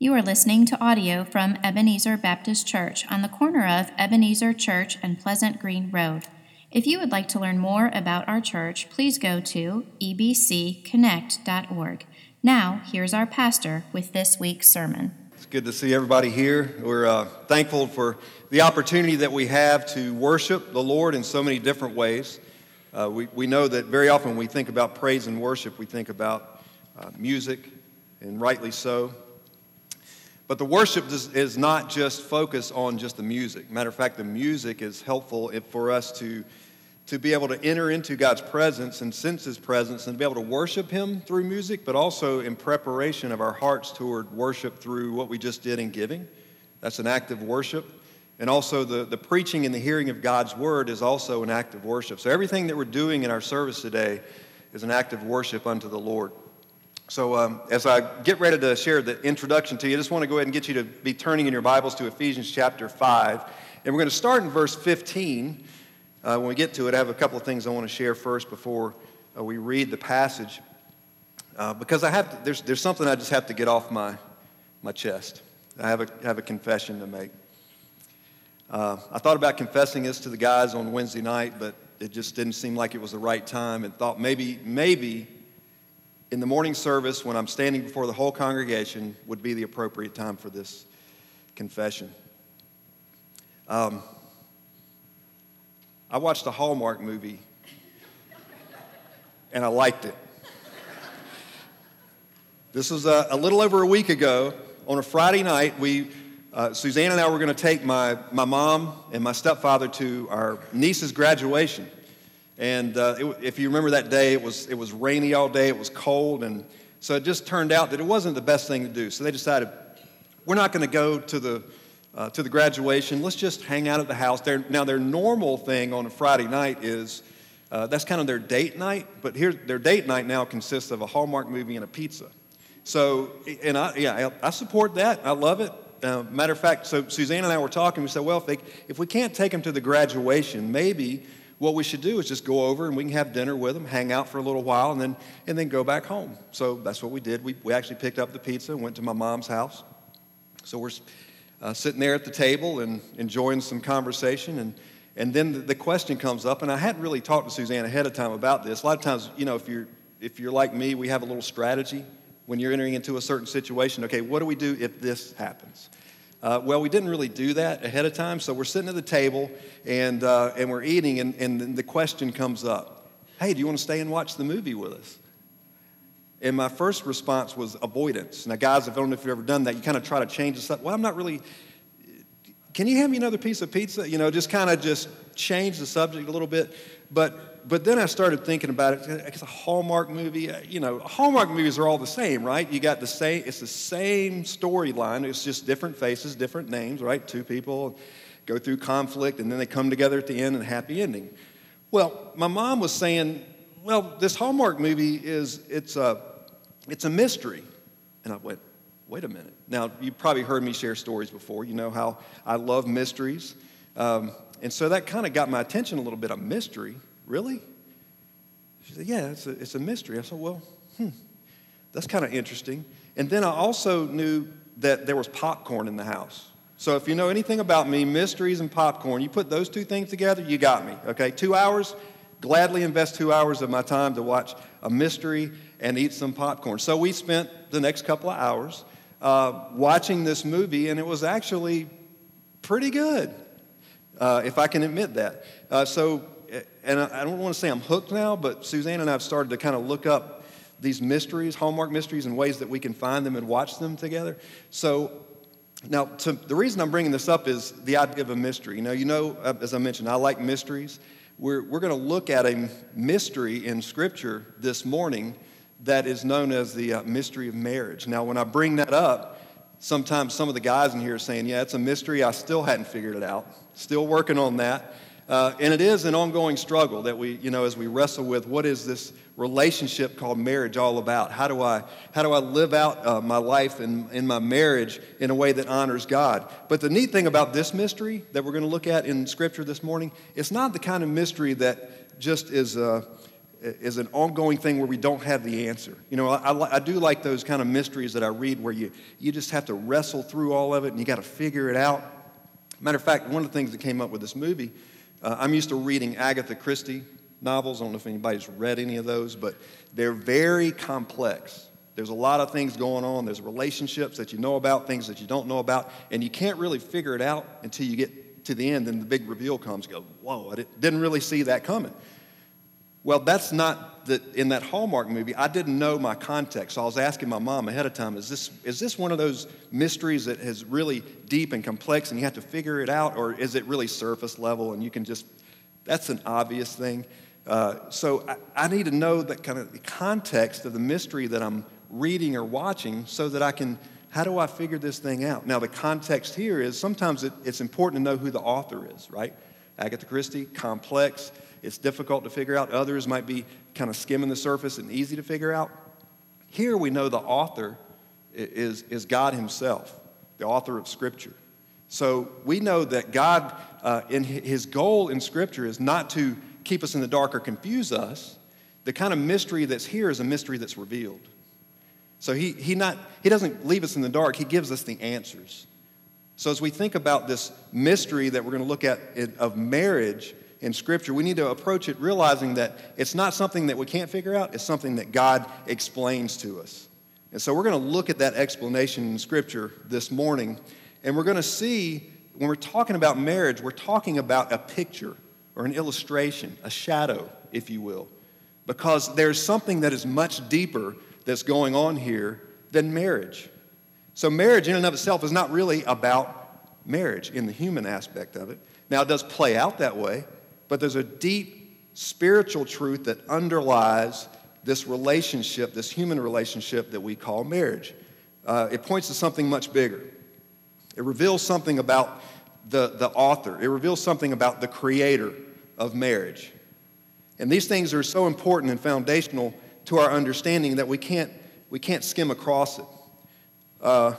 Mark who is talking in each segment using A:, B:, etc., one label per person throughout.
A: You are listening to audio from Ebenezer Baptist Church on the corner of Ebenezer Church and Pleasant Green Road. If you would like to learn more about our church, please go to ebcconnect.org. Now, here's our pastor with this week's sermon.
B: It's good to see everybody here. We're uh, thankful for the opportunity that we have to worship the Lord in so many different ways. Uh, we, we know that very often when we think about praise and worship, we think about uh, music, and rightly so. But the worship is, not just focused on just the music. Matter of fact, the music is helpful for us to, to be able to enter into God's presence and sense His presence and be able to worship Him through music, but also in preparation of our hearts toward worship through what we just did in giving. That's an act of worship. And also, the, the preaching and the hearing of God's word is also an act of worship. So, everything that we're doing in our service today is an act of worship unto the Lord. So, um, as I get ready to share the introduction to you, I just want to go ahead and get you to be turning in your Bibles to Ephesians chapter 5. And we're going to start in verse 15. Uh, when we get to it, I have a couple of things I want to share first before uh, we read the passage. Uh, because I have to, there's, there's something I just have to get off my, my chest. I have a, have a confession to make. Uh, I thought about confessing this to the guys on Wednesday night, but it just didn't seem like it was the right time, and thought maybe, maybe in the morning service, when I'm standing before the whole congregation, would be the appropriate time for this confession. Um, I watched a Hallmark movie, and I liked it. This was a, a little over a week ago. On a Friday night, we uh, Suzanne and I were going to take my, my mom and my stepfather to our niece's graduation. And uh, it, if you remember that day, it was, it was rainy all day, it was cold, and so it just turned out that it wasn't the best thing to do. So they decided, we're not going to go to the, uh, to the graduation, let's just hang out at the house. Their, now, their normal thing on a Friday night is uh, that's kind of their date night, but here, their date night now consists of a Hallmark movie and a pizza. So, and I, yeah, I support that. I love it. Uh, matter of fact, so Suzanne and I were talking. We said, well, if, they, if we can't take them to the graduation, maybe what we should do is just go over and we can have dinner with them, hang out for a little while, and then, and then go back home. So that's what we did. We, we actually picked up the pizza and went to my mom's house. So we're uh, sitting there at the table and enjoying some conversation. And, and then the, the question comes up, and I hadn't really talked to Suzanne ahead of time about this. A lot of times, you know, if you're, if you're like me, we have a little strategy when you're entering into a certain situation. Okay, what do we do if this happens? Uh, well, we didn't really do that ahead of time, so we're sitting at the table and, uh, and we're eating, and, and the question comes up Hey, do you want to stay and watch the movie with us? And my first response was avoidance. Now, guys, I don't know if you've ever done that. You kind of try to change the subject. Well, I'm not really. Can you hand me another piece of pizza? You know, just kind of just change the subject a little bit. But but then I started thinking about it. It's a Hallmark movie. Uh, you know, Hallmark movies are all the same, right? You got the same. It's the same storyline. It's just different faces, different names, right? Two people go through conflict, and then they come together at the end and happy ending. Well, my mom was saying, "Well, this Hallmark movie is it's a it's a mystery," and I went, "Wait a minute." Now you've probably heard me share stories before. You know how I love mysteries, um, and so that kind of got my attention a little bit. A mystery. Really? She said, Yeah, it's a, it's a mystery. I said, Well, hmm, that's kind of interesting. And then I also knew that there was popcorn in the house. So if you know anything about me, mysteries and popcorn, you put those two things together, you got me. Okay, two hours, gladly invest two hours of my time to watch a mystery and eat some popcorn. So we spent the next couple of hours uh, watching this movie, and it was actually pretty good, uh, if I can admit that. Uh, so and I don't want to say I'm hooked now, but Suzanne and I have started to kind of look up these mysteries, Hallmark mysteries, and ways that we can find them and watch them together. So now, to, the reason I'm bringing this up is the idea of a mystery. Know, you know, uh, as I mentioned, I like mysteries. We're, we're going to look at a mystery in Scripture this morning that is known as the uh, mystery of marriage. Now, when I bring that up, sometimes some of the guys in here are saying, Yeah, it's a mystery. I still hadn't figured it out. Still working on that. Uh, and it is an ongoing struggle that we, you know, as we wrestle with what is this relationship called marriage all about? How do I, how do I live out uh, my life and in, in my marriage in a way that honors God? But the neat thing about this mystery that we're going to look at in Scripture this morning, it's not the kind of mystery that just is, uh, is an ongoing thing where we don't have the answer. You know, I, I, do like those kind of mysteries that I read where you, you just have to wrestle through all of it and you got to figure it out. Matter of fact, one of the things that came up with this movie, uh, I'm used to reading Agatha Christie novels. I don't know if anybody's read any of those, but they're very complex. There's a lot of things going on. There's relationships that you know about, things that you don't know about, and you can't really figure it out until you get to the end and the big reveal comes. Go, whoa, I didn't really see that coming. Well, that's not that in that Hallmark movie. I didn't know my context, so I was asking my mom ahead of time: Is this is this one of those mysteries that is really deep and complex, and you have to figure it out, or is it really surface level and you can just? That's an obvious thing. Uh, so I, I need to know that kind of the context of the mystery that I'm reading or watching, so that I can. How do I figure this thing out? Now, the context here is sometimes it, it's important to know who the author is, right? Agatha Christie, complex it's difficult to figure out. Others might be kind of skimming the surface and easy to figure out. Here we know the author is, is God Himself, the author of Scripture. So we know that God, uh, in His goal in Scripture, is not to keep us in the dark or confuse us. The kind of mystery that's here is a mystery that's revealed. So he, he, not, he doesn't leave us in the dark, He gives us the answers. So as we think about this mystery that we're going to look at of marriage, in Scripture, we need to approach it realizing that it's not something that we can't figure out, it's something that God explains to us. And so we're going to look at that explanation in Scripture this morning, and we're going to see when we're talking about marriage, we're talking about a picture or an illustration, a shadow, if you will, because there's something that is much deeper that's going on here than marriage. So, marriage in and of itself is not really about marriage in the human aspect of it. Now, it does play out that way, but there's a deep spiritual truth that underlies this relationship, this human relationship that we call marriage. Uh, it points to something much bigger. It reveals something about the, the author, it reveals something about the creator of marriage. And these things are so important and foundational to our understanding that we can't, we can't skim across it. Uh,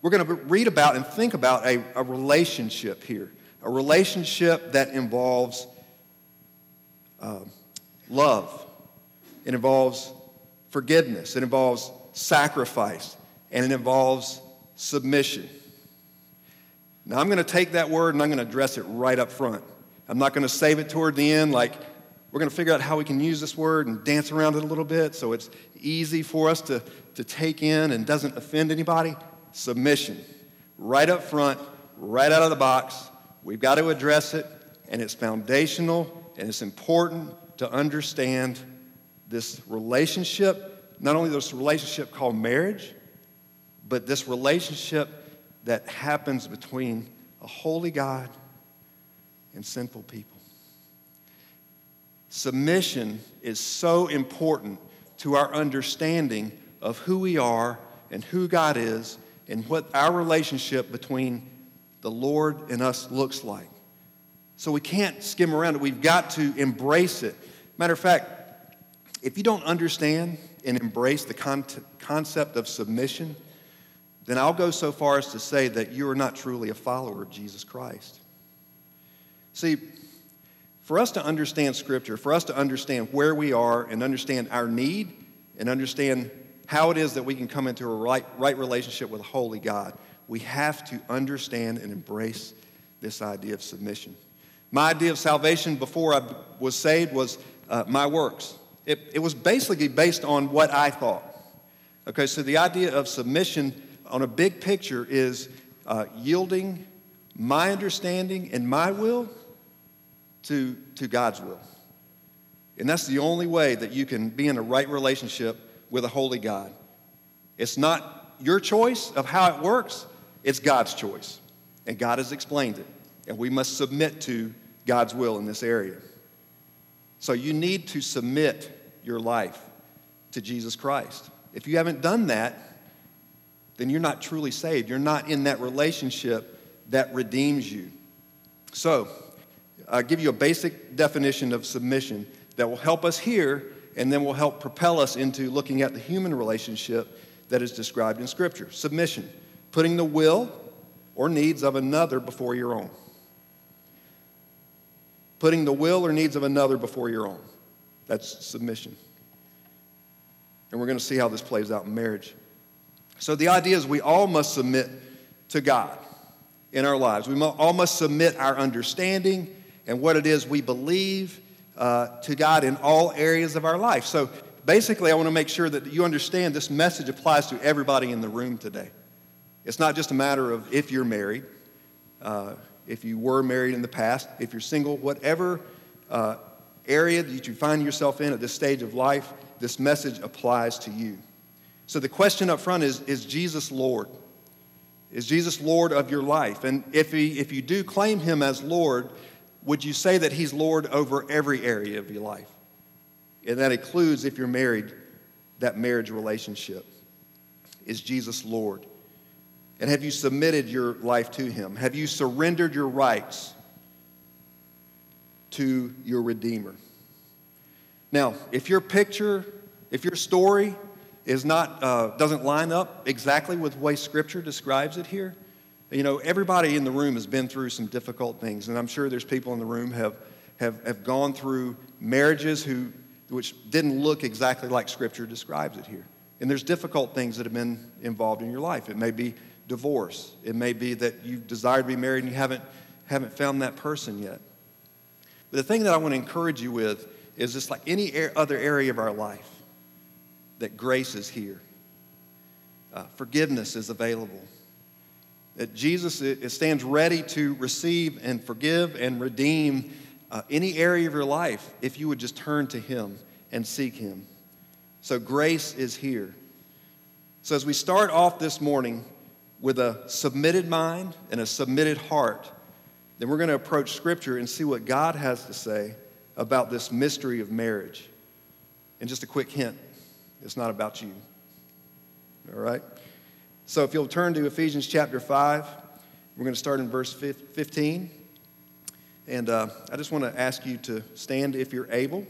B: we're going to read about and think about a, a relationship here, a relationship that involves love, it involves forgiveness, it involves sacrifice, and it involves submission. Now, I'm going to take that word and I'm going to address it right up front. I'm not going to save it toward the end, like we're going to figure out how we can use this word and dance around it a little bit so it's easy for us to, to take in and doesn't offend anybody. Submission. Right up front, right out of the box. We've got to address it, and it's foundational and it's important to understand this relationship, not only this relationship called marriage, but this relationship that happens between a holy God and sinful people. Submission is so important to our understanding of who we are and who God is and what our relationship between the Lord and us looks like. So we can't skim around it. We've got to embrace it. Matter of fact, if you don't understand and embrace the con- concept of submission, then I'll go so far as to say that you are not truly a follower of Jesus Christ. See, for us to understand Scripture, for us to understand where we are and understand our need and understand how it is that we can come into a right, right relationship with a holy God, we have to understand and embrace this idea of submission. My idea of salvation before I was saved was uh, my works. It, it was basically based on what I thought. Okay, so the idea of submission on a big picture is uh, yielding my understanding and my will to, to God's will. And that's the only way that you can be in a right relationship with a holy God. It's not your choice of how it works, it's God's choice. And God has explained it. And we must submit to God's will in this area. So you need to submit your life to Jesus Christ. If you haven't done that, then you're not truly saved. You're not in that relationship that redeems you. So, I'll give you a basic definition of submission that will help us here and then will help propel us into looking at the human relationship that is described in Scripture. Submission, putting the will or needs of another before your own putting the will or needs of another before your own. That's submission. And we're going to see how this plays out in marriage. So the idea is we all must submit to God in our lives. We all must submit our understanding and what it is we believe uh, to God in all areas of our life. So basically, I want to make sure that you understand this message applies to everybody in the room today. It's not just a matter of if you're married, uh, if you were married in the past, if you're single, whatever uh, area that you find yourself in at this stage of life, this message applies to you. So the question up front is Is Jesus Lord? Is Jesus Lord of your life? And if, he, if you do claim him as Lord, would you say that he's Lord over every area of your life? And that includes, if you're married, that marriage relationship. Is Jesus Lord? And have you submitted your life to him? Have you surrendered your rights to your Redeemer? Now, if your picture, if your story is not, uh, doesn't line up exactly with the way Scripture describes it here. You know, everybody in the room has been through some difficult things, and I'm sure there's people in the room have, have, have gone through marriages who, which didn't look exactly like Scripture describes it here. And there's difficult things that have been involved in your life. It may be divorce. It may be that you desire to be married and you haven't, haven't found that person yet. But the thing that I want to encourage you with is just like any other area of our life that grace is here. Uh, forgiveness is available. That Jesus stands ready to receive and forgive and redeem uh, any area of your life if you would just turn to Him and seek Him. So grace is here. So as we start off this morning with a submitted mind and a submitted heart, then we're going to approach Scripture and see what God has to say about this mystery of marriage. And just a quick hint it's not about you. All right? So if you'll turn to Ephesians chapter 5, we're going to start in verse 15. And uh, I just want to ask you to stand if you're able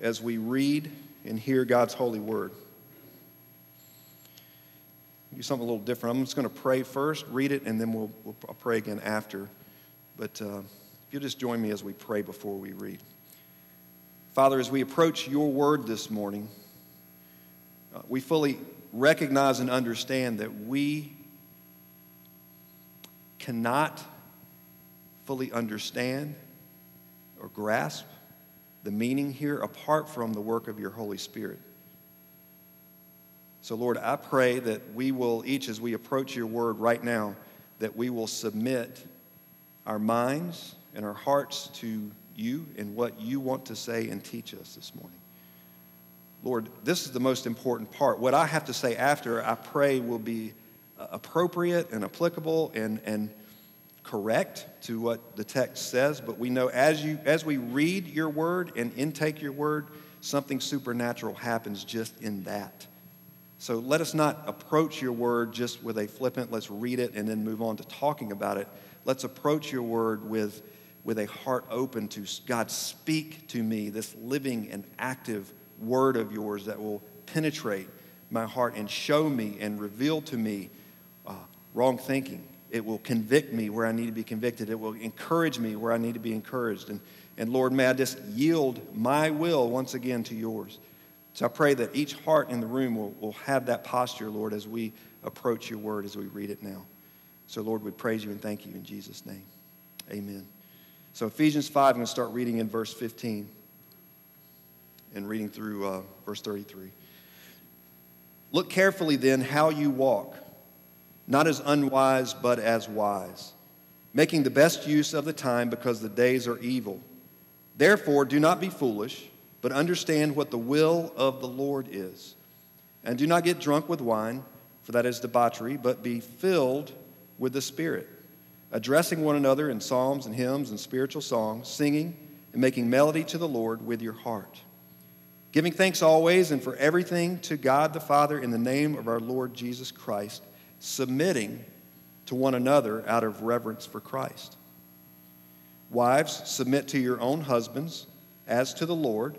B: as we read and hear God's holy word. Do something a little different. I'm just going to pray first, read it, and then we'll, we'll pray again after. But uh, if you'll just join me as we pray before we read. Father, as we approach your word this morning, uh, we fully recognize and understand that we cannot fully understand or grasp the meaning here apart from the work of your Holy Spirit. So, Lord, I pray that we will each, as we approach your word right now, that we will submit our minds and our hearts to you and what you want to say and teach us this morning. Lord, this is the most important part. What I have to say after, I pray, will be uh, appropriate and applicable and, and correct to what the text says. But we know as, you, as we read your word and intake your word, something supernatural happens just in that. So let us not approach your word just with a flippant, let's read it and then move on to talking about it. Let's approach your word with with a heart open to God, speak to me this living and active word of yours that will penetrate my heart and show me and reveal to me uh, wrong thinking. It will convict me where I need to be convicted. It will encourage me where I need to be encouraged. And, and Lord, may I just yield my will once again to yours. So I pray that each heart in the room will, will have that posture, Lord, as we approach your word, as we read it now. So, Lord, we praise you and thank you in Jesus' name. Amen. So, Ephesians 5, I'm going to start reading in verse 15 and reading through uh, verse 33. Look carefully then how you walk, not as unwise, but as wise, making the best use of the time because the days are evil. Therefore, do not be foolish, but understand what the will of the Lord is. And do not get drunk with wine, for that is debauchery, but be filled with the Spirit addressing one another in psalms and hymns and spiritual songs, singing and making melody to the Lord with your heart. Giving thanks always and for everything to God the Father in the name of our Lord Jesus Christ, submitting to one another out of reverence for Christ. Wives, submit to your own husbands as to the Lord,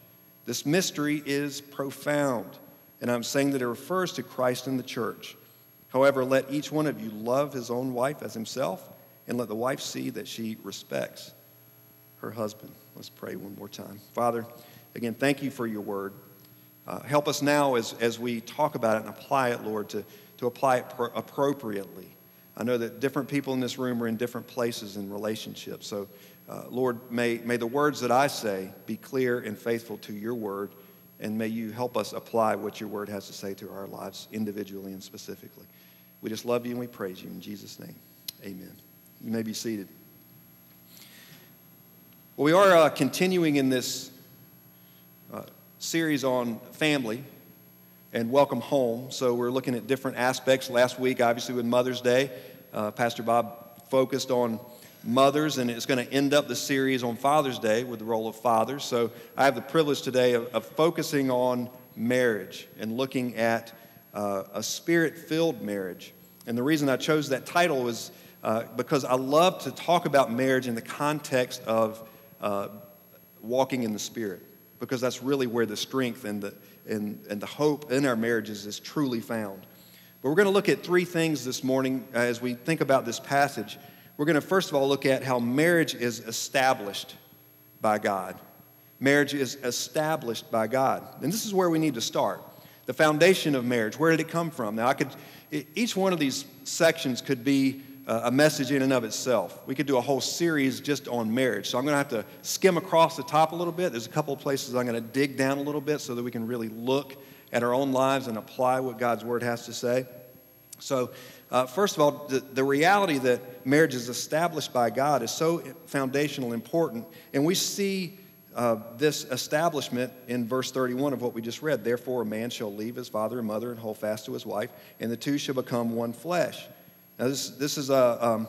B: This mystery is profound, and I'm saying that it refers to Christ and the church. However, let each one of you love his own wife as himself, and let the wife see that she respects her husband. Let's pray one more time. Father, again, thank you for your word. Uh, help us now as, as we talk about it and apply it, Lord, to, to apply it pro- appropriately. I know that different people in this room are in different places in relationships. So, uh, Lord, may, may the words that I say be clear and faithful to your word, and may you help us apply what your word has to say to our lives individually and specifically. We just love you and we praise you. In Jesus' name, amen. You may be seated. Well, we are uh, continuing in this uh, series on family and welcome home. So we're looking at different aspects. Last week, obviously, with Mother's Day, uh, Pastor Bob focused on mothers, and it's going to end up the series on Father's Day with the role of fathers. So I have the privilege today of, of focusing on marriage and looking at uh, a spirit filled marriage. And the reason I chose that title was uh, because I love to talk about marriage in the context of uh, walking in the Spirit, because that's really where the strength and the, and, and the hope in our marriages is truly found. But we're going to look at three things this morning uh, as we think about this passage. We're going to first of all look at how marriage is established by God. Marriage is established by God. And this is where we need to start. The foundation of marriage, where did it come from? Now, I could, each one of these sections could be a message in and of itself. We could do a whole series just on marriage. So I'm going to have to skim across the top a little bit. There's a couple of places I'm going to dig down a little bit so that we can really look at our own lives and apply what God's word has to say. So, uh, first of all, the, the reality that marriage is established by God is so foundational, and important, and we see uh, this establishment in verse 31 of what we just read. Therefore, a man shall leave his father and mother and hold fast to his wife, and the two shall become one flesh. Now, this, this is a, um,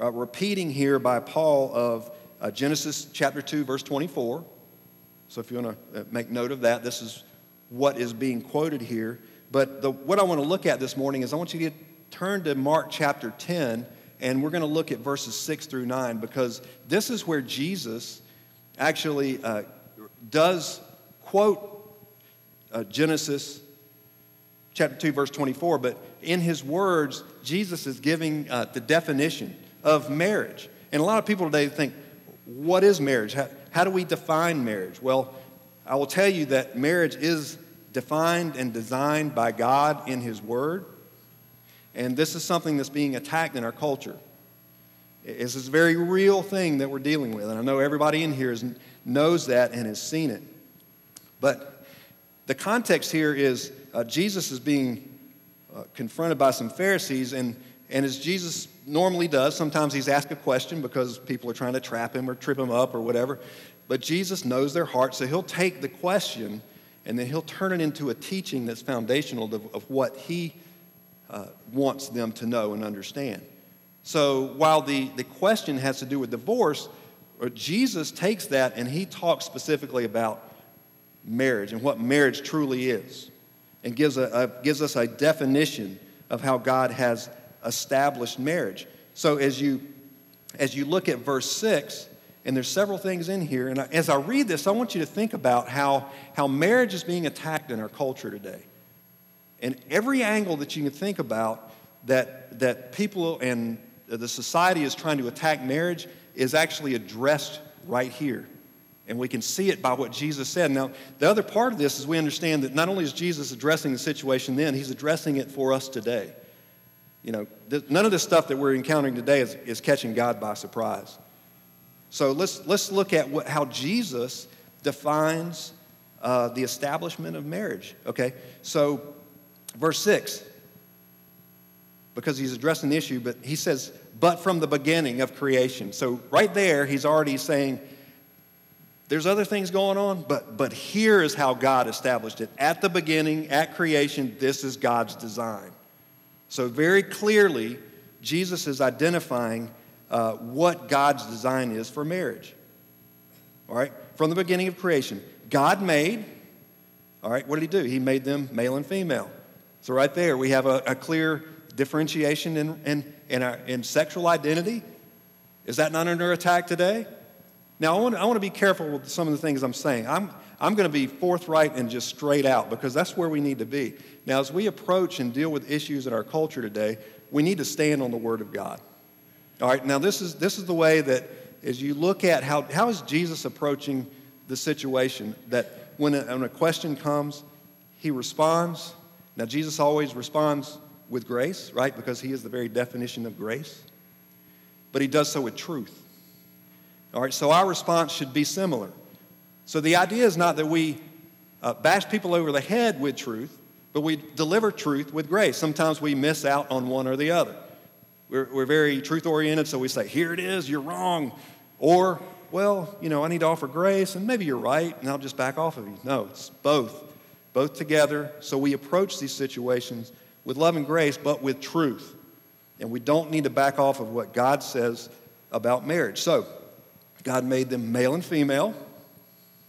B: a repeating here by Paul of uh, Genesis chapter 2, verse 24. So if you want to uh, make note of that, this is what is being quoted here. But the, what I want to look at this morning is I want you to turn to Mark chapter 10, and we're going to look at verses 6 through 9 because this is where Jesus actually uh, does quote uh, Genesis chapter 2, verse 24, but in his words, Jesus is giving uh, the definition of marriage. And a lot of people today think, what is marriage? How, how do we define marriage? Well, I will tell you that marriage is defined and designed by God in his word. And this is something that's being attacked in our culture. It's this very real thing that we're dealing with. And I know everybody in here is, knows that and has seen it. But the context here is uh, Jesus is being uh, confronted by some Pharisees, and, and as Jesus normally does, sometimes he's asked a question because people are trying to trap him or trip him up or whatever. But Jesus knows their heart, so he'll take the question and then he'll turn it into a teaching that's foundational of, of what he uh, wants them to know and understand. So while the, the question has to do with divorce, uh, Jesus takes that and he talks specifically about marriage and what marriage truly is and gives, a, a, gives us a definition of how God has established marriage. So as you, as you look at verse 6, and there's several things in here, and as I read this, I want you to think about how, how marriage is being attacked in our culture today. And every angle that you can think about that, that people and the society is trying to attack marriage is actually addressed right here. And we can see it by what Jesus said. Now, the other part of this is we understand that not only is Jesus addressing the situation then, he's addressing it for us today. You know, th- none of the stuff that we're encountering today is, is catching God by surprise. So let's, let's look at what, how Jesus defines uh, the establishment of marriage. Okay, so verse 6, because he's addressing the issue, but he says, but from the beginning of creation. So right there, he's already saying, there's other things going on, but, but here is how God established it. At the beginning, at creation, this is God's design. So, very clearly, Jesus is identifying uh, what God's design is for marriage. All right? From the beginning of creation, God made, all right, what did He do? He made them male and female. So, right there, we have a, a clear differentiation in, in, in, our, in sexual identity. Is that not under attack today? Now, I want, I want to be careful with some of the things I'm saying. I'm, I'm going to be forthright and just straight out because that's where we need to be. Now, as we approach and deal with issues in our culture today, we need to stand on the Word of God. All right, now this is, this is the way that as you look at how, how is Jesus approaching the situation, that when a, when a question comes, he responds. Now, Jesus always responds with grace, right? Because he is the very definition of grace. But he does so with truth. All right, so our response should be similar. So the idea is not that we uh, bash people over the head with truth, but we deliver truth with grace. Sometimes we miss out on one or the other. We're, we're very truth oriented, so we say, here it is, you're wrong. Or, well, you know, I need to offer grace, and maybe you're right, and I'll just back off of you. No, it's both, both together. So we approach these situations with love and grace, but with truth. And we don't need to back off of what God says about marriage. So, God made them male and female.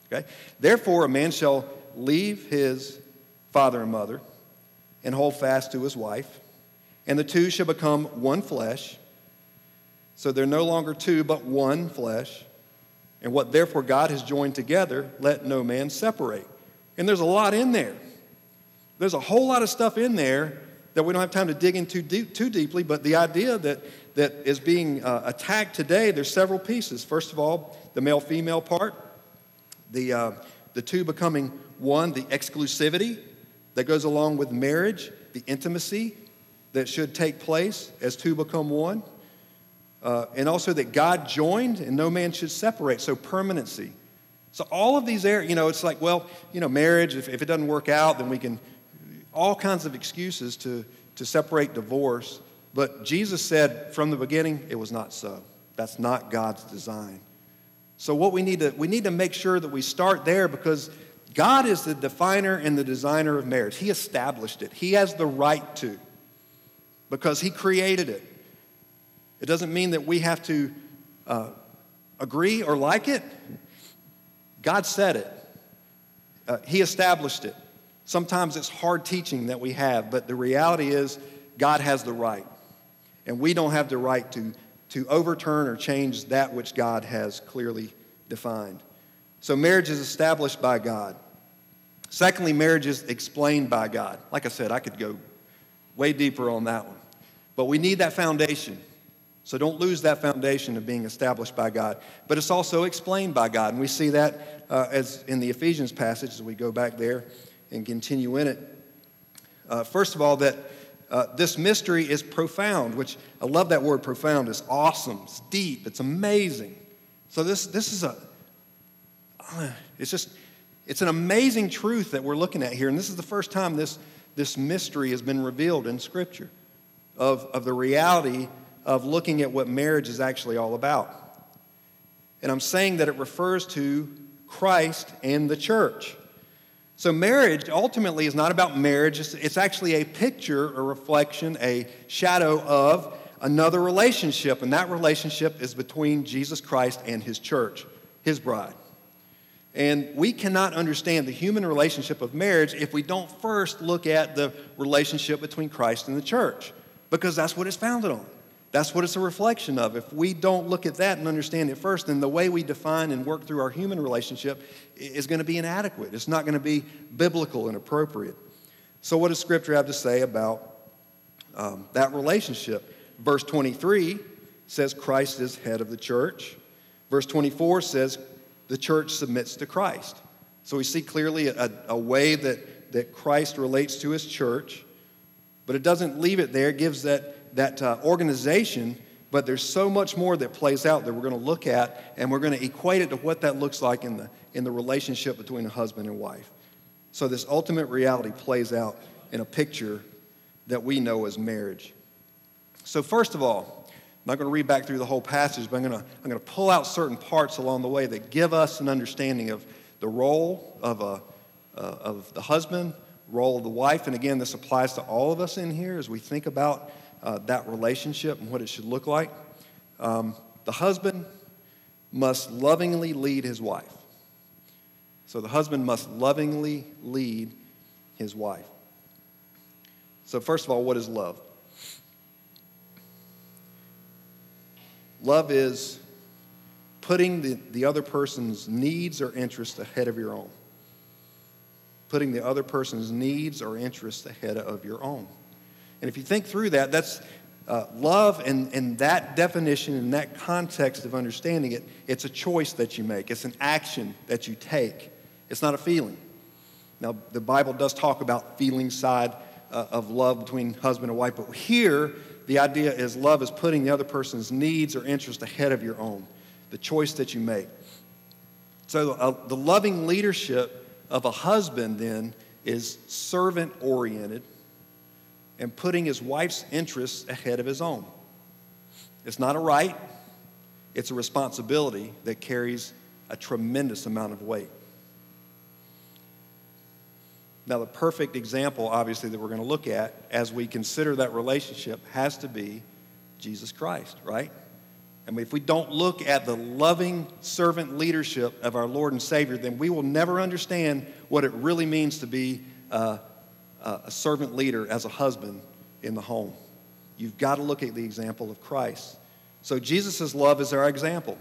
B: Okay? Therefore, a man shall leave his father and mother and hold fast to his wife, and the two shall become one flesh. So they're no longer two, but one flesh. And what therefore God has joined together, let no man separate. And there's a lot in there. There's a whole lot of stuff in there that we don't have time to dig into deep, too deeply, but the idea that that is being uh, attacked today, there's several pieces. First of all, the male female part, the, uh, the two becoming one, the exclusivity that goes along with marriage, the intimacy that should take place as two become one, uh, and also that God joined and no man should separate, so permanency. So all of these areas, you know, it's like, well, you know, marriage, if, if it doesn't work out, then we can, all kinds of excuses to, to separate divorce. But Jesus said from the beginning, it was not so. That's not God's design. So what we need to we need to make sure that we start there because God is the definer and the designer of marriage. He established it. He has the right to because he created it. It doesn't mean that we have to uh, agree or like it. God said it. Uh, he established it. Sometimes it's hard teaching that we have, but the reality is God has the right. And we don't have the right to, to overturn or change that which God has clearly defined. So marriage is established by God. Secondly, marriage is explained by God. Like I said, I could go way deeper on that one. But we need that foundation. So don't lose that foundation of being established by God. But it's also explained by God. And we see that uh, as in the Ephesians passage as we go back there and continue in it. Uh, first of all, that uh, this mystery is profound, which I love that word profound. It's awesome, it's deep, it's amazing. So this, this is a, uh, it's just, it's an amazing truth that we're looking at here. And this is the first time this, this mystery has been revealed in Scripture of, of the reality of looking at what marriage is actually all about. And I'm saying that it refers to Christ and the church. So, marriage ultimately is not about marriage, it's, actually a picture, a reflection, a shadow of another relationship. And that relationship is between Jesus Christ and his church, his bride. And we cannot understand the human relationship of marriage if we don't first look at the relationship between Christ and the church, because that's what it's founded on. That's what it's a reflection of. If we don't look at that and understand it first, then the way we define and work through our human relationship is going to be inadequate. It's not going to be biblical and appropriate. So, what does Scripture have to say about um, that relationship? Verse 23 says Christ is head of the church. Verse 24 says the church submits to Christ. So, we see clearly a, a way that, that Christ relates to his church, but it doesn't leave it there. It gives that that uh, organization But there's so much more that plays out that we're going to look at, and we're going to equate it to what that looks like in the, in the relationship between a husband and wife. So this ultimate reality plays out in a picture that we know as marriage. So, first of all, I'm not going to read back through the whole passage, but I'm going, to, I'm going to pull out certain parts along the way that give us an understanding of the role of, a, uh, of the husband, role of the wife. And again, this applies to all of us in here as we think about uh, that relationship and what it should look like. Um, the husband must lovingly lead his wife. So the husband must lovingly lead his wife. So, first of all, what is love? Love is putting the, the other person's needs or interests ahead of your own. Putting the other person's needs or interests ahead of your own. And if you think through that, that's uh, love and, and that definition and that context of understanding it, it's a choice that you make. It's an action that you take. It's not a feeling. Now, the Bible does talk about feeling side uh, of love between husband and wife, but here the idea is love is putting the other person's needs or interests ahead of your own, the choice that you make. So, uh, the loving leadership of a husband then is servant oriented and putting his wife's interests ahead of his own. It's not a right, it's a responsibility that carries a tremendous amount of weight. Now, the perfect example, obviously, that we're going to look at as we consider that relationship has to be Jesus Christ, right? I mean, if we don't look at the loving servant leadership of our Lord and Savior, then we will never understand what it really means to be uh, a, servant leader as a husband in the home. You've got to look at the example of Christ. So, Jesus' love is our example.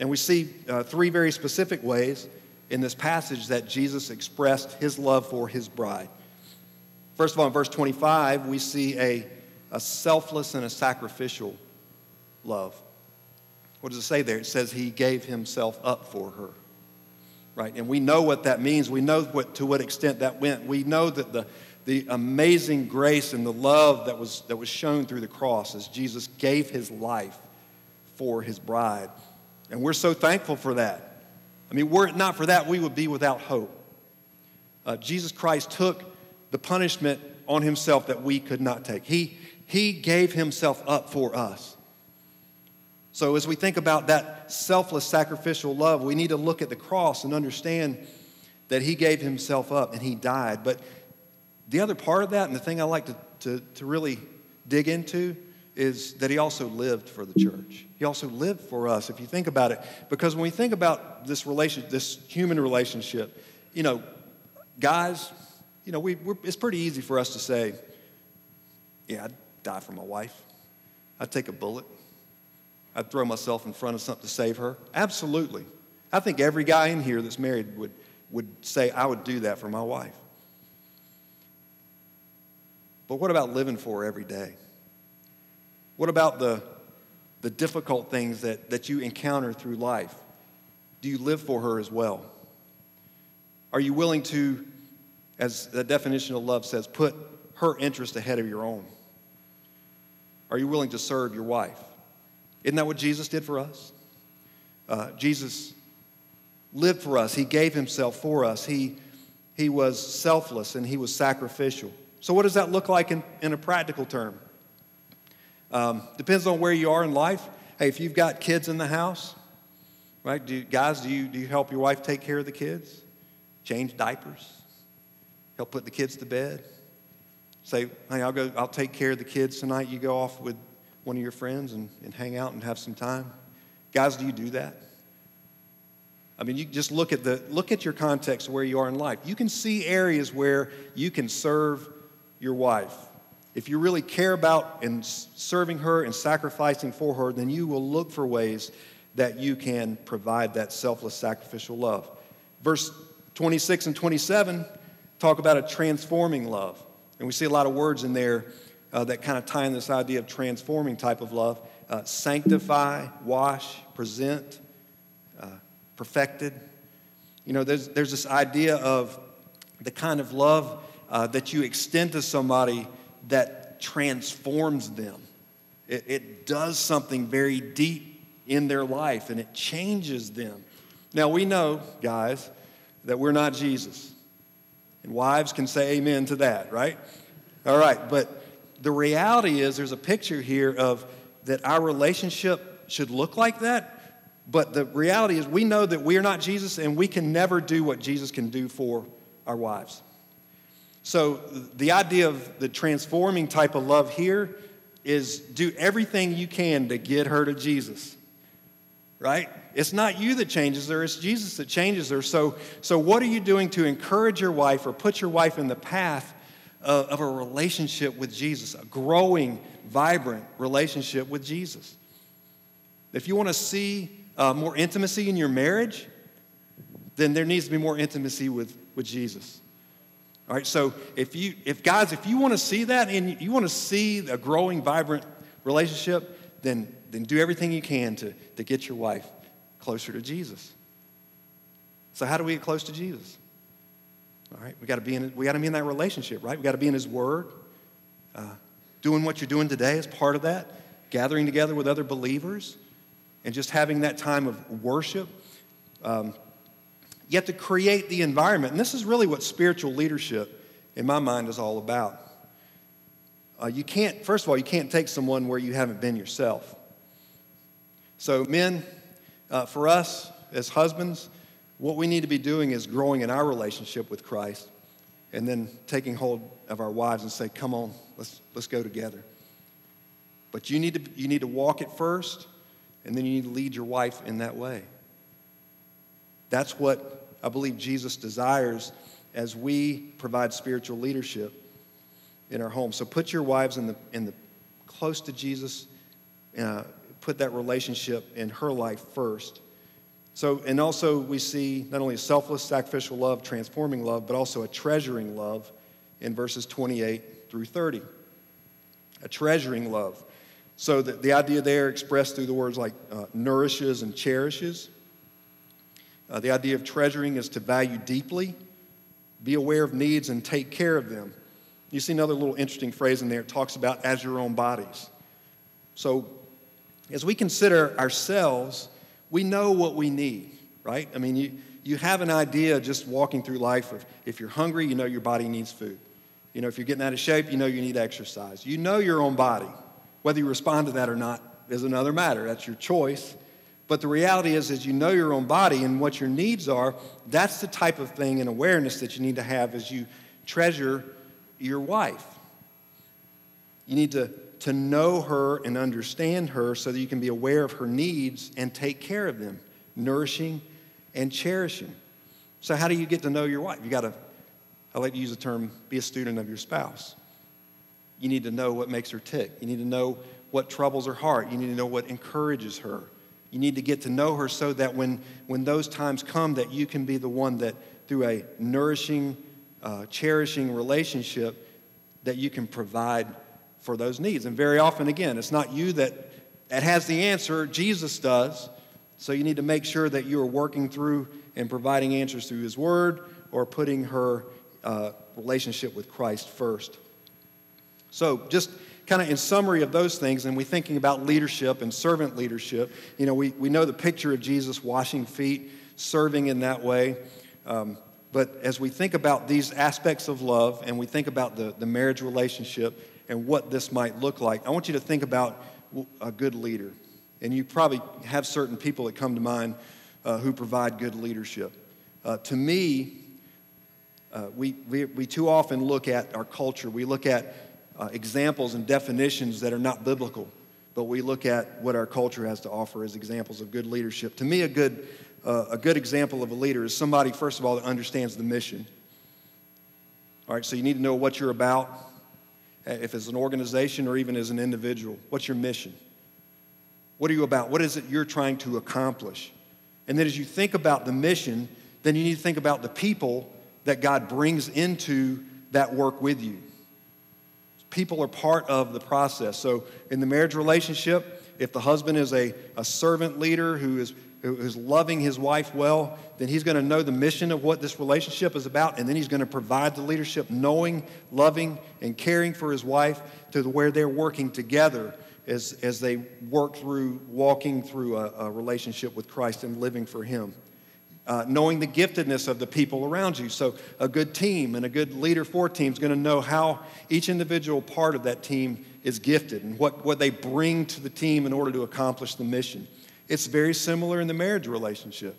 B: And we see uh, three very specific ways in this passage that Jesus expressed his love for his bride. First of all, in verse 25, we see a, a selfless and a sacrificial love. What does it say there? It says he gave himself up for her. Right? And we know what that means. We know what, to what extent that went. We know that the, the amazing grace and the love that was, that was shown through the cross as Jesus gave his life for his bride. And we're so thankful for that. I mean, were it not for that, we would be without hope. Uh, Jesus Christ took the punishment on himself that we could not take. He, he gave himself up for us. So, as we think about that selfless sacrificial love, we need to look at the cross and understand that he gave himself up and he died. But the other part of that, and the thing I like to, to, to really dig into, is that he also lived for the church. He also lived for us, if you think about it. Because when we think about this relation, this human relationship, you know, guys, you know, we, it's pretty easy for us to say, yeah, I'd die for my wife. I'd take a bullet. I'd throw myself in front of something to save her. Absolutely. I think every guy in here that's married would, would say, I would do that for my wife. But what about living for every day? What about the, the difficult things that, that you encounter through life? Do you live for her as well? Are you willing to, as the definition of love says, put her interest ahead of your own? Are you willing to serve your wife? Isn't that what Jesus did for us? Uh, Jesus lived for us, He gave Himself for us, he, he was selfless and He was sacrificial. So, what does that look like in, in a practical term? Um, depends on where you are in life. Hey, if you've got kids in the house, right? Do, guys, do you, do you help your wife take care of the kids? Change diapers? Help put the kids to bed? Say, hey, I'll go, I'll take care of the kids tonight. You go off with one of your friends and, and hang out and have some time. Guys, do you do that? I mean, you just look at the look at your context where you are in life. You can see areas where you can serve your wife if you really care about and serving her and sacrificing for her, then you will look for ways that you can provide that selfless sacrificial love. Verse 26 and 27 talk about a transforming love. And we see a lot of words in there uh, that kind of tie in this idea of transforming type of love uh, sanctify, wash, present, uh, perfected. You know, there's, there's this idea of the kind of love uh, that you extend to somebody that transforms them. it, it does something very deep in their life and it changes them. Now, we know, guys, that we're not Jesus. And wives can say amen to that, right? All right, but the reality is there's a picture here of that our relationship should look like that. But the reality is we know that we are not Jesus and we can never do what Jesus can do for our wives. So the idea of the transforming type of love here is do everything you can to get her to Jesus. Right? It's not you that changes her, it's Jesus that changes her. So, so what are you doing to encourage your wife or put your wife in the path of, of a relationship with Jesus, a growing, vibrant relationship with Jesus? If you want to see uh, more intimacy in your marriage, then there needs to be more intimacy with, with Jesus. All right, so if you, if guys, if you want to see that and you want to see a growing, vibrant relationship, then, then do everything you can to, to get your wife closer to Jesus. So how do we get close to Jesus? All right, we got to be in we got to be in that relationship, right? We got to be in His Word, uh, doing what you're doing today as part of that, gathering together with other believers, and just having that time of worship. Um, Yet to create the environment. And this is really what spiritual leadership, in my mind, is all about. Uh, you can't, first of all, you can't take someone where you haven't been yourself. So, men, uh, for us as husbands, what we need to be doing is growing in our relationship with Christ and then taking hold of our wives and say, come on, let's, let's go together. But you need, to, you need to walk it first, and then you need to lead your wife in that way. That's what I believe Jesus desires as we provide spiritual leadership in our home. So put your wives in the, in the close to Jesus, uh, put that relationship in her life first. So, and also we see not only a selfless, sacrificial love, transforming love, but also a treasuring love in verses 28 through 30. A treasuring love. So the, the idea there expressed through the words like uh, nourishes and cherishes. Uh, the idea of treasuring is to value deeply, be aware of needs, and take care of them. You see another little interesting phrase in there. It talks about as your own bodies. So, as we consider ourselves, we know what we need, right? I mean, you, you have an idea just walking through life of if you're hungry, you know your body needs food. You know, if you're getting out of shape, you know you need exercise. You know your own body. Whether you respond to that or not is another matter. That's your choice. But the reality is, as you know your own body and what your needs are, that's the type of thing and awareness that you need to have as you treasure your wife. You need to, to know her and understand her so that you can be aware of her needs and take care of them, nourishing and cherishing. So, how do you get to know your wife? You got to, I like to use the term, be a student of your spouse. You need to know what makes her tick. You need to know what troubles her heart. You need to know what encourages her. You need to get to know her so that when, when those times come that you can be the one that through a nourishing, uh, cherishing relationship that you can provide for those needs. And very often, again, it's not you that, that has the answer, Jesus does. So you need to make sure that you are working through and providing answers through His Word or putting her uh, relationship with Christ first. So just kind of in summary of those things, and we're thinking about leadership and servant leadership, you know, we, we know the picture of Jesus washing feet, serving in that way. Um, but as we think about these aspects of love and we think about the, the marriage relationship and what this might look like, I want you to think about a good leader. And you probably have certain people that come to mind uh, who provide good leadership. Uh, to me, uh, we, we, we too often look at our culture, we look at uh, examples and definitions that are not biblical, but we look at what our culture has to offer as examples of good leadership. To me, a good, uh, a good example of a leader is somebody, first of all, that understands the mission. All right, so you need to know what you're about, uh, if it's an organization or even as an individual. What's your mission? What are you about? What is it you're trying to accomplish? And then as you think about the mission, then you need to think about the people that God brings into that work with you people are part of the process. So, in the marriage relationship, if the husband is a, a servant leader who is, who is loving his wife well, then he's going to know the mission of what this relationship is about, and then he's going to provide the leadership, knowing, loving, and caring for his wife to where they're working together as, as they work through walking through a, a relationship with Christ and living for Him. Uh, knowing the giftedness of the people around you. So, a good team and a good leader for team is going to know how each individual part of that team is gifted and what, what they bring to the team in order to accomplish the mission. It's very similar in the marriage relationship.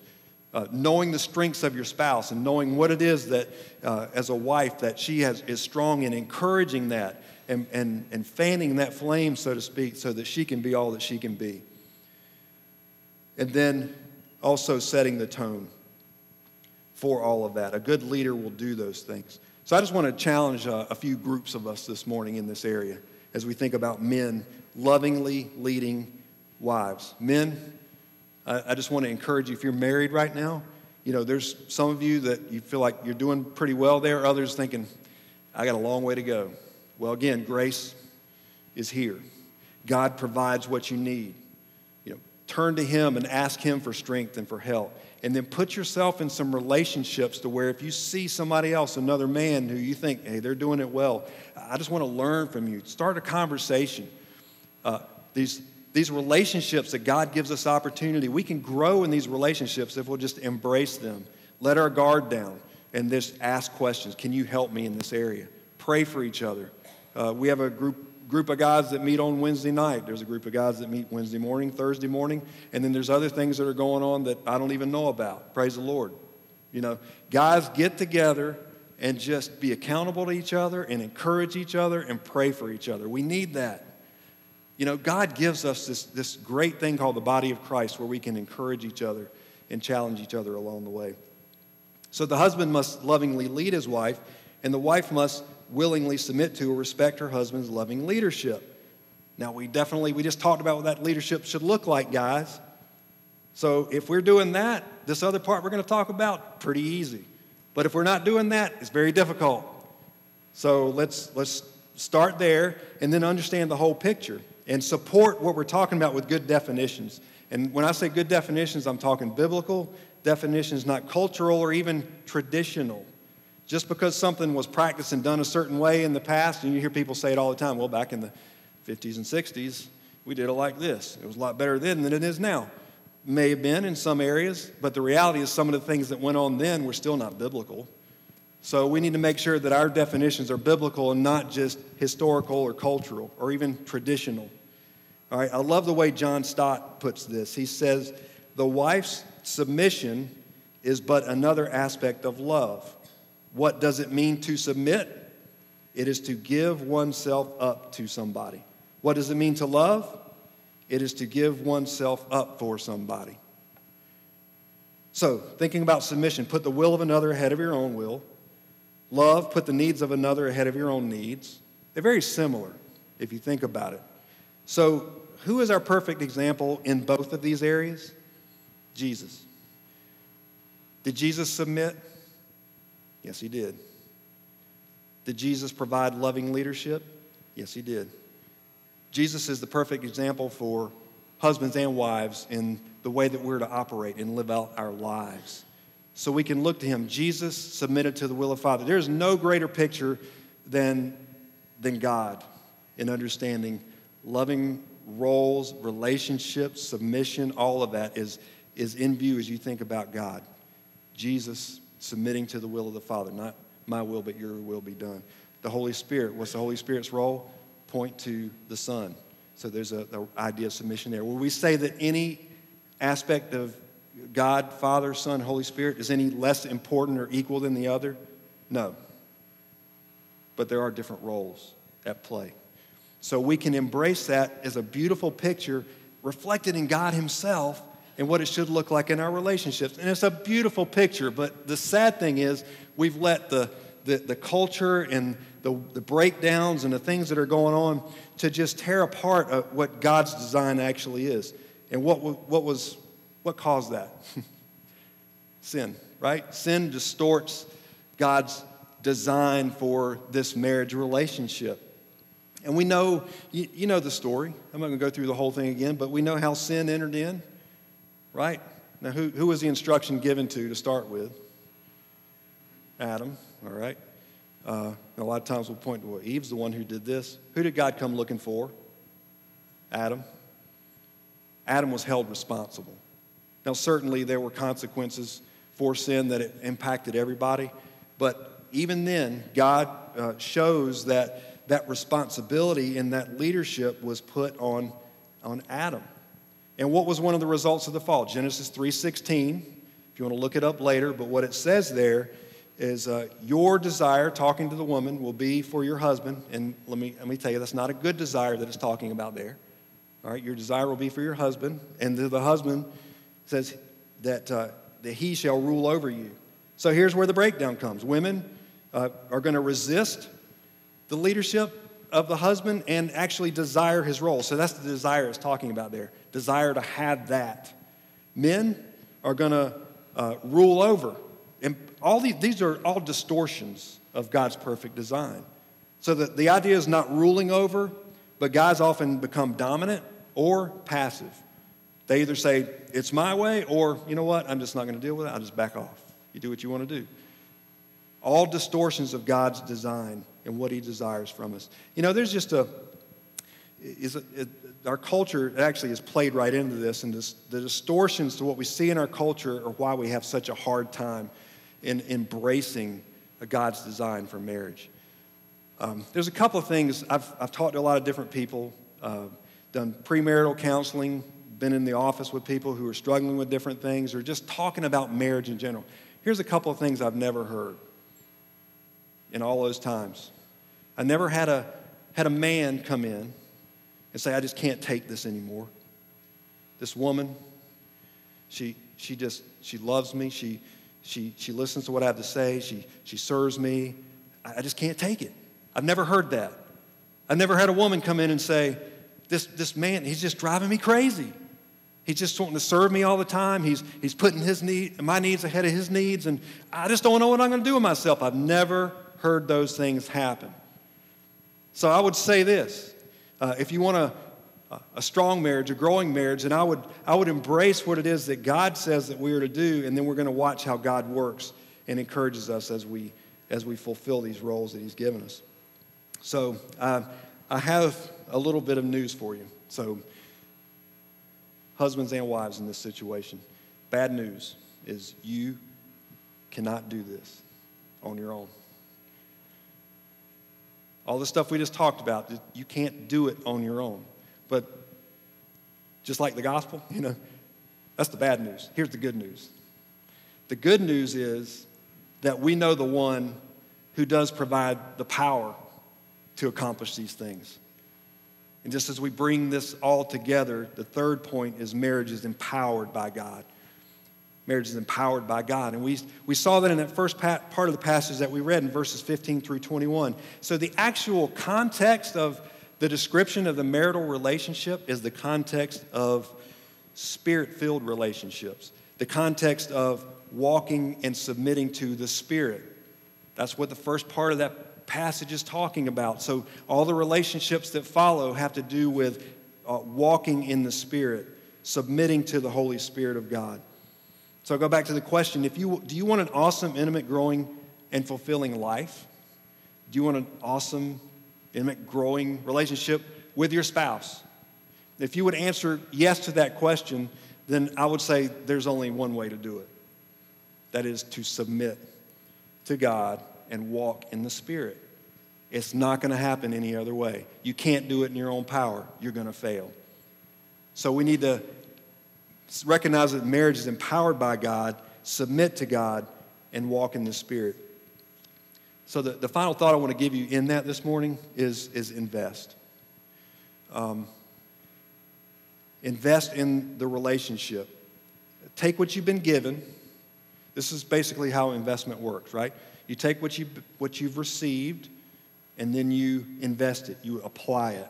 B: Uh, knowing the strengths of your spouse and knowing what it is that, uh, as a wife, that she has, is strong in encouraging that and, and, and fanning that flame, so to speak, so that she can be all that she can be. And then also setting the tone for all of that. A good leader will do those things. So I just want to challenge uh, a few groups of us this morning in this area as we think about men lovingly leading wives. Men, I, I just want to encourage you if you're married right now, you know, there's some of you that you feel like you're doing pretty well there, others thinking, I got a long way to go. Well, again, grace is here. God provides what you need. You know, turn to Him and ask Him for strength and for help. And then put yourself in some relationships to where if you see somebody else, another man who you think, hey, they're doing it well, I just want to learn from you. Start a conversation. Uh, these these relationships that God gives us opportunity, we can grow in these relationships if we'll just embrace them, let our guard down, and just ask questions. Can you help me in this area? Pray for each other. Uh, we have a group group of guys that meet on Wednesday night. There's a group of guys that meet Wednesday morning, Thursday morning, and then there's other things that are going on that I don't even know about. Praise the Lord. You know, guys get together and just be accountable to each other and encourage each other and pray for each other. We need that. You know, God gives us this, this great thing called the body of Christ where we can encourage each other and challenge each other along the way. So the husband must lovingly lead his wife, and the wife must willingly submit to or respect her husband's loving leadership. Now, we definitely, we just talked about what that leadership should look like, guys. So if we're doing that, this other part we're going to talk about, pretty easy. But if we're not doing that, it's very difficult. So let's, let's start there and then understand the whole picture and support what we're talking about with good definitions. And when I say good definitions, I'm talking biblical definitions, not cultural or even traditional. Just because something was practiced and done a certain way in the past, and you hear people say it all the time, well, back in the 50s and 60s, we did it like this. It was a lot better then than it is now. May have been in some areas, but the reality is some of the things that went on then were still not biblical. So we need to make sure that our definitions are biblical and not just historical or cultural or even traditional. All right, I love the way John Stott puts this. He says, The wife's submission is but another aspect of love. What does it mean to submit? It is to give oneself up to somebody. What does it mean to love? It is to give oneself up for somebody. So, thinking about submission, put the will of another ahead of your own will. Love, put the needs of another ahead of your own needs. They're very similar if you think about it. So, who is our perfect example in both of these areas? Jesus. Did Jesus submit? Yes, he did. Did Jesus provide loving leadership? Yes, he did. Jesus is the perfect example for husbands and wives in the way that we're to operate and live out our lives. So we can look to him. Jesus submitted to the will of Father. There's no greater picture than, than God in understanding loving roles, relationships, submission, all of that is, is in view as you think about God. Jesus submitting to the will of the Father, not my will, but your will be done. The Holy Spirit, what's the Holy Spirit's role? Point to the Son. So there's a, a idea of submission there. Will we say that any aspect of God, Father, Son, Holy Spirit is any less important or equal than the other? No. But there are different roles at play. So we can embrace that as a beautiful picture reflected in God Himself and what it should look like in our relationships. And it's a beautiful picture, but the sad thing is we've let the, the, the culture and the, the breakdowns and the things that are going on to just tear apart uh, what God's design actually is. And what, what was what caused that? Sin, right? Sin distorts God's design for this marriage relationship. And we know, you, you know the story. I'm not going to go through the whole thing again, but we know how sin entered in, right? Now, who, who was the instruction given to to start with? Adam, all right? Uh, a lot of times we'll point to well, Eve's the one who did this. Who did God come looking for? Adam, Adam was held responsible. Now, certainly there were consequences for sin that it impacted everybody, but even then, God uh, shows that that responsibility and that leadership was put on, on Adam. And what was one of the results of the fall? Genesis 3:16. If you want to look it up later, but what it says there is uh, your desire, talking to the woman, will be for your husband. And let me, let me tell you, that's not a good desire that it's talking about there. All right, your desire will be for your husband. And the, the husband says that, uh, that he shall rule over you. So here's where the breakdown comes women uh, are going to resist the leadership of the husband and actually desire his role. So that's the desire it's talking about there desire to have that. Men are going to uh, rule over and all these, these are all distortions of God's perfect design. So that the idea is not ruling over, but guys often become dominant or passive. They either say, it's my way, or, you know what, I'm just not going to deal with it, I'll just back off. You do what you want to do. All distortions of God's design and what He desires from us. You know, there's just a, is a, it, our culture actually has played right into this, and this, the distortions to what we see in our culture are why we have such a hard time in embracing God's design for marriage. Um, there's a couple of things. I've, I've talked to a lot of different people, uh, done premarital counseling, been in the office with people who are struggling with different things, or just talking about marriage in general. Here's a couple of things I've never heard in all those times. I never had a, had a man come in and say, I just can't take this anymore. This woman, she, she just, she loves me. She, she, she listens to what I have to say. She, she serves me. I, I just can't take it. I've never heard that. I've never had a woman come in and say, this, this man, he's just driving me crazy. He's just wanting to serve me all the time. He's, he's putting his need, my needs ahead of his needs, and I just don't know what I'm going to do with myself. I've never heard those things happen. So I would say this uh, if you want to a strong marriage, a growing marriage, and I would, I would embrace what it is that God says that we are to do, and then we're going to watch how God works and encourages us as we, as we fulfill these roles that He's given us. So uh, I have a little bit of news for you. So, husbands and wives in this situation, bad news is you cannot do this on your own. All the stuff we just talked about, you can't do it on your own. But just like the gospel, you know, that's the bad news. Here's the good news. The good news is that we know the one who does provide the power to accomplish these things. And just as we bring this all together, the third point is marriage is empowered by God. Marriage is empowered by God. And we, we saw that in that first part of the passage that we read in verses 15 through 21. So the actual context of the description of the marital relationship is the context of spirit filled relationships, the context of walking and submitting to the Spirit. That's what the first part of that passage is talking about. So, all the relationships that follow have to do with uh, walking in the Spirit, submitting to the Holy Spirit of God. So, I'll go back to the question if you, do you want an awesome, intimate, growing, and fulfilling life? Do you want an awesome, intimate, growing relationship with your spouse? If you would answer yes to that question, then I would say there's only one way to do it that is to submit to God and walk in the Spirit. It's not going to happen any other way. You can't do it in your own power, you're going to fail. So we need to recognize that marriage is empowered by God, submit to God, and walk in the Spirit. So, the, the final thought I want to give you in that this morning is, is invest. Um, invest in the relationship. Take what you've been given. This is basically how investment works, right? You take what, you, what you've received and then you invest it, you apply it.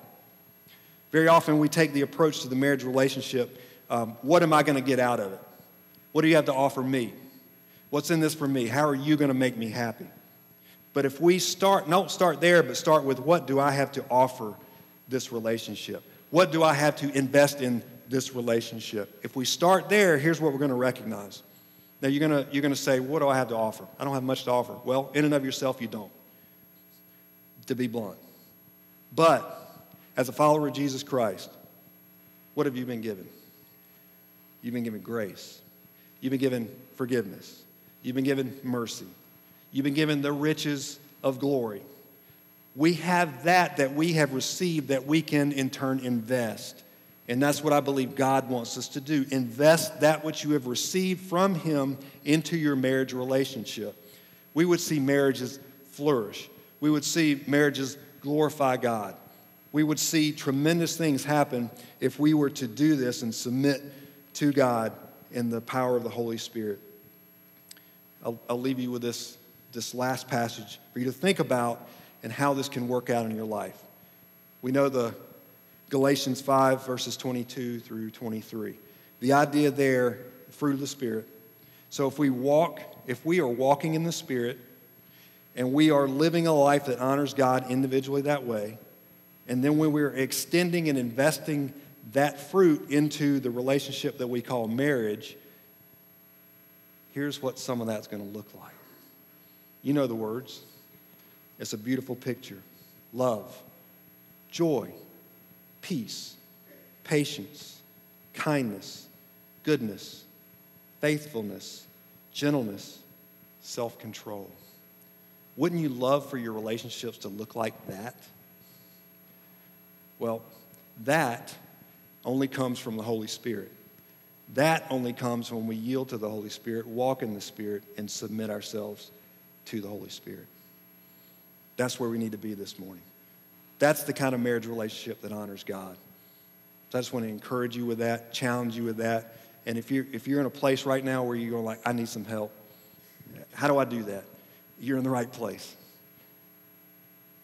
B: Very often we take the approach to the marriage relationship um, what am I going to get out of it? What do you have to offer me? What's in this for me? How are you going to make me happy? But if we start, don't start there, but start with what do I have to offer this relationship? What do I have to invest in this relationship? If we start there, here's what we're going to recognize. Now, you're going you're going to say, What do I have to offer? I don't have much to offer. Well, in and of yourself, you don't, to be blunt. But as a follower of Jesus Christ, what have you been given? You've been given grace. You've been given forgiveness. You've been given mercy. You've been given the riches of glory. We have that that we have received that we can in turn invest. And that's what I believe God wants us to do. Invest that which you have received from Him into your marriage relationship. We would see marriages flourish. We would see marriages glorify God. We would see tremendous things happen if we were to do this and submit to God in the power of the Holy Spirit. I'll, I'll leave you with this, this last passage for you to think about and how this can work out in your life. We know the Galatians 5, verses 22 through 23. The idea there, fruit of the Spirit. So if we walk, if we are walking in the Spirit and we are living a life that honors God individually that way, and then when we're extending and investing that fruit into the relationship that we call marriage, here's what some of that's going to look like. You know the words. It's a beautiful picture love, joy, peace, patience, kindness, goodness, faithfulness, gentleness, self control. Wouldn't you love for your relationships to look like that? Well, that only comes from the Holy Spirit. That only comes when we yield to the Holy Spirit, walk in the Spirit, and submit ourselves to the Holy Spirit. That's where we need to be this morning. That's the kind of marriage relationship that honors God. So I just want to encourage you with that, challenge you with that. And if you're, if you're in a place right now where you're going like, I need some help, how do I do that? You're in the right place.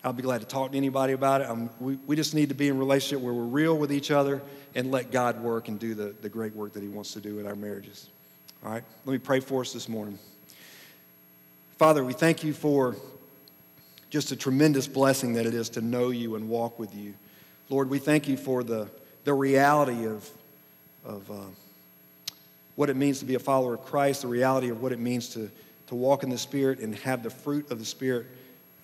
B: I'll be glad to talk to anybody about it. Um, we, we just need to be in a relationship where we're real with each other and let God work and do the, the great work that He wants to do in our marriages. All right? Let me pray for us this morning. Father, we thank you for just a tremendous blessing that it is to know you and walk with you. Lord, we thank you for the, the reality of, of uh, what it means to be a follower of Christ, the reality of what it means to, to walk in the Spirit and have the fruit of the Spirit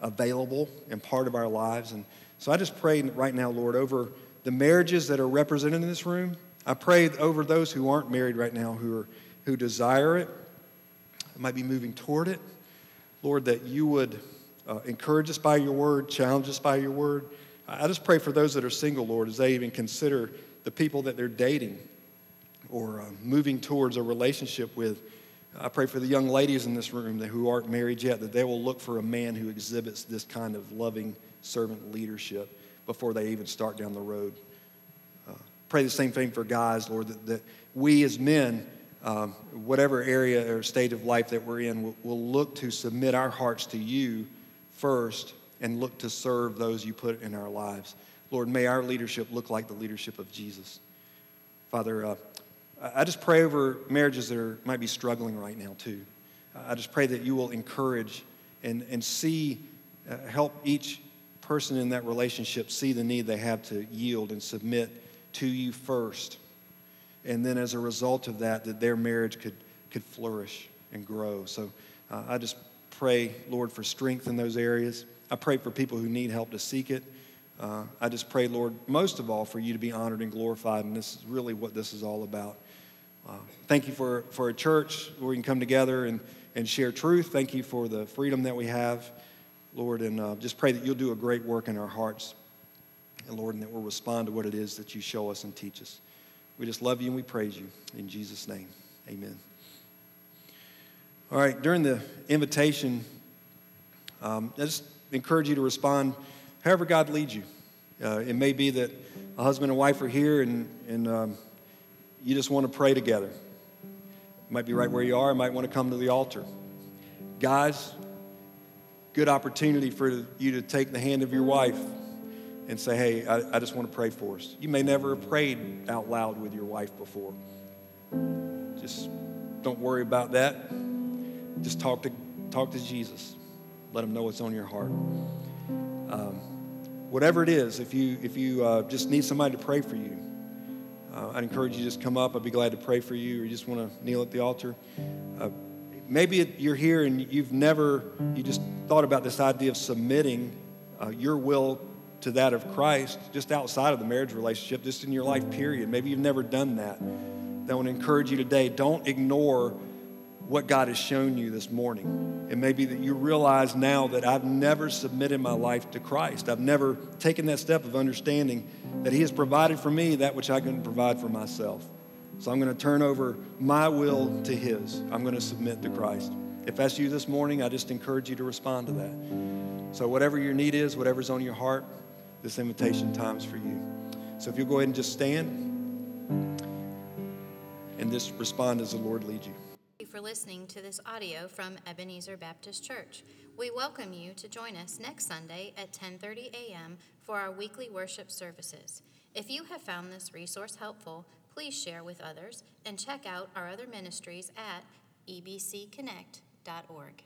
B: available and part of our lives. And so I just pray right now, Lord, over the marriages that are represented in this room. I pray over those who aren't married right now, who, are, who desire it, might be moving toward it. Lord, that you would uh, encourage us by your word, challenge us by your word. I just pray for those that are single, Lord, as they even consider the people that they're dating or uh, moving towards a relationship with. I pray for the young ladies in this room that, who aren't married yet that they will look for a man who exhibits this kind of loving servant leadership before they even start down the road. Uh, pray the same thing for guys, Lord, that, that we as men, um, whatever area or state of life that we're in, will, will look to submit our hearts to you first and look to serve those you put in our lives. Lord, may our leadership look like the leadership of Jesus. Father, uh, I just pray over marriages that are, might be struggling right now, too. I just pray that you will encourage and, and see, uh, help each person in that relationship see the need they have to yield and submit to you first. And then as a result of that, that their marriage could, could flourish and grow. So uh, I just pray, Lord, for strength in those areas. I pray for people who need help to seek it. Uh, I just pray, Lord, most of all, for you to be honored and glorified. And this is really what this is all about. Uh, thank you for, for a church where we can come together and, and share truth. Thank you for the freedom that we have, Lord, and uh, just pray that you'll do a great work in our hearts. And Lord, and that we'll respond to what it is that you show us and teach us. We just love you and we praise you. In Jesus' name, amen. All right, during the invitation, um, I just encourage you to respond however God leads you. Uh, it may be that a husband and wife are here and, and um, you just want to pray together. You might be right where you are, you might want to come to the altar. Guys, good opportunity for you to take the hand of your wife and say, hey, I, I just want to pray for us. You may never have prayed out loud with your wife before. Just don't worry about that. Just talk to, talk to Jesus. Let him know what's on your heart. Um, whatever it is, if you, if you uh, just need somebody to pray for you, uh, I'd encourage you to just come up. I'd be glad to pray for you, or you just want to kneel at the altar. Uh, maybe you're here and you've never, you just thought about this idea of submitting uh, your will to that of Christ, just outside of the marriage relationship, just in your life, period. Maybe you've never done that. I want to encourage you today don't ignore what God has shown you this morning. It may be that you realize now that I've never submitted my life to Christ. I've never taken that step of understanding that He has provided for me that which I couldn't provide for myself. So I'm going to turn over my will to His. I'm going to submit to Christ. If that's you this morning, I just encourage you to respond to that. So, whatever your need is, whatever's on your heart, this invitation time's for you. So, if you'll go ahead and just stand and just respond as the Lord leads you.
A: You for listening to this audio from Ebenezer Baptist Church. We welcome you to join us next Sunday at 10:30 a.m. for our weekly worship services. If you have found this resource helpful, please share with others and check out our other ministries at ebcconnect.org.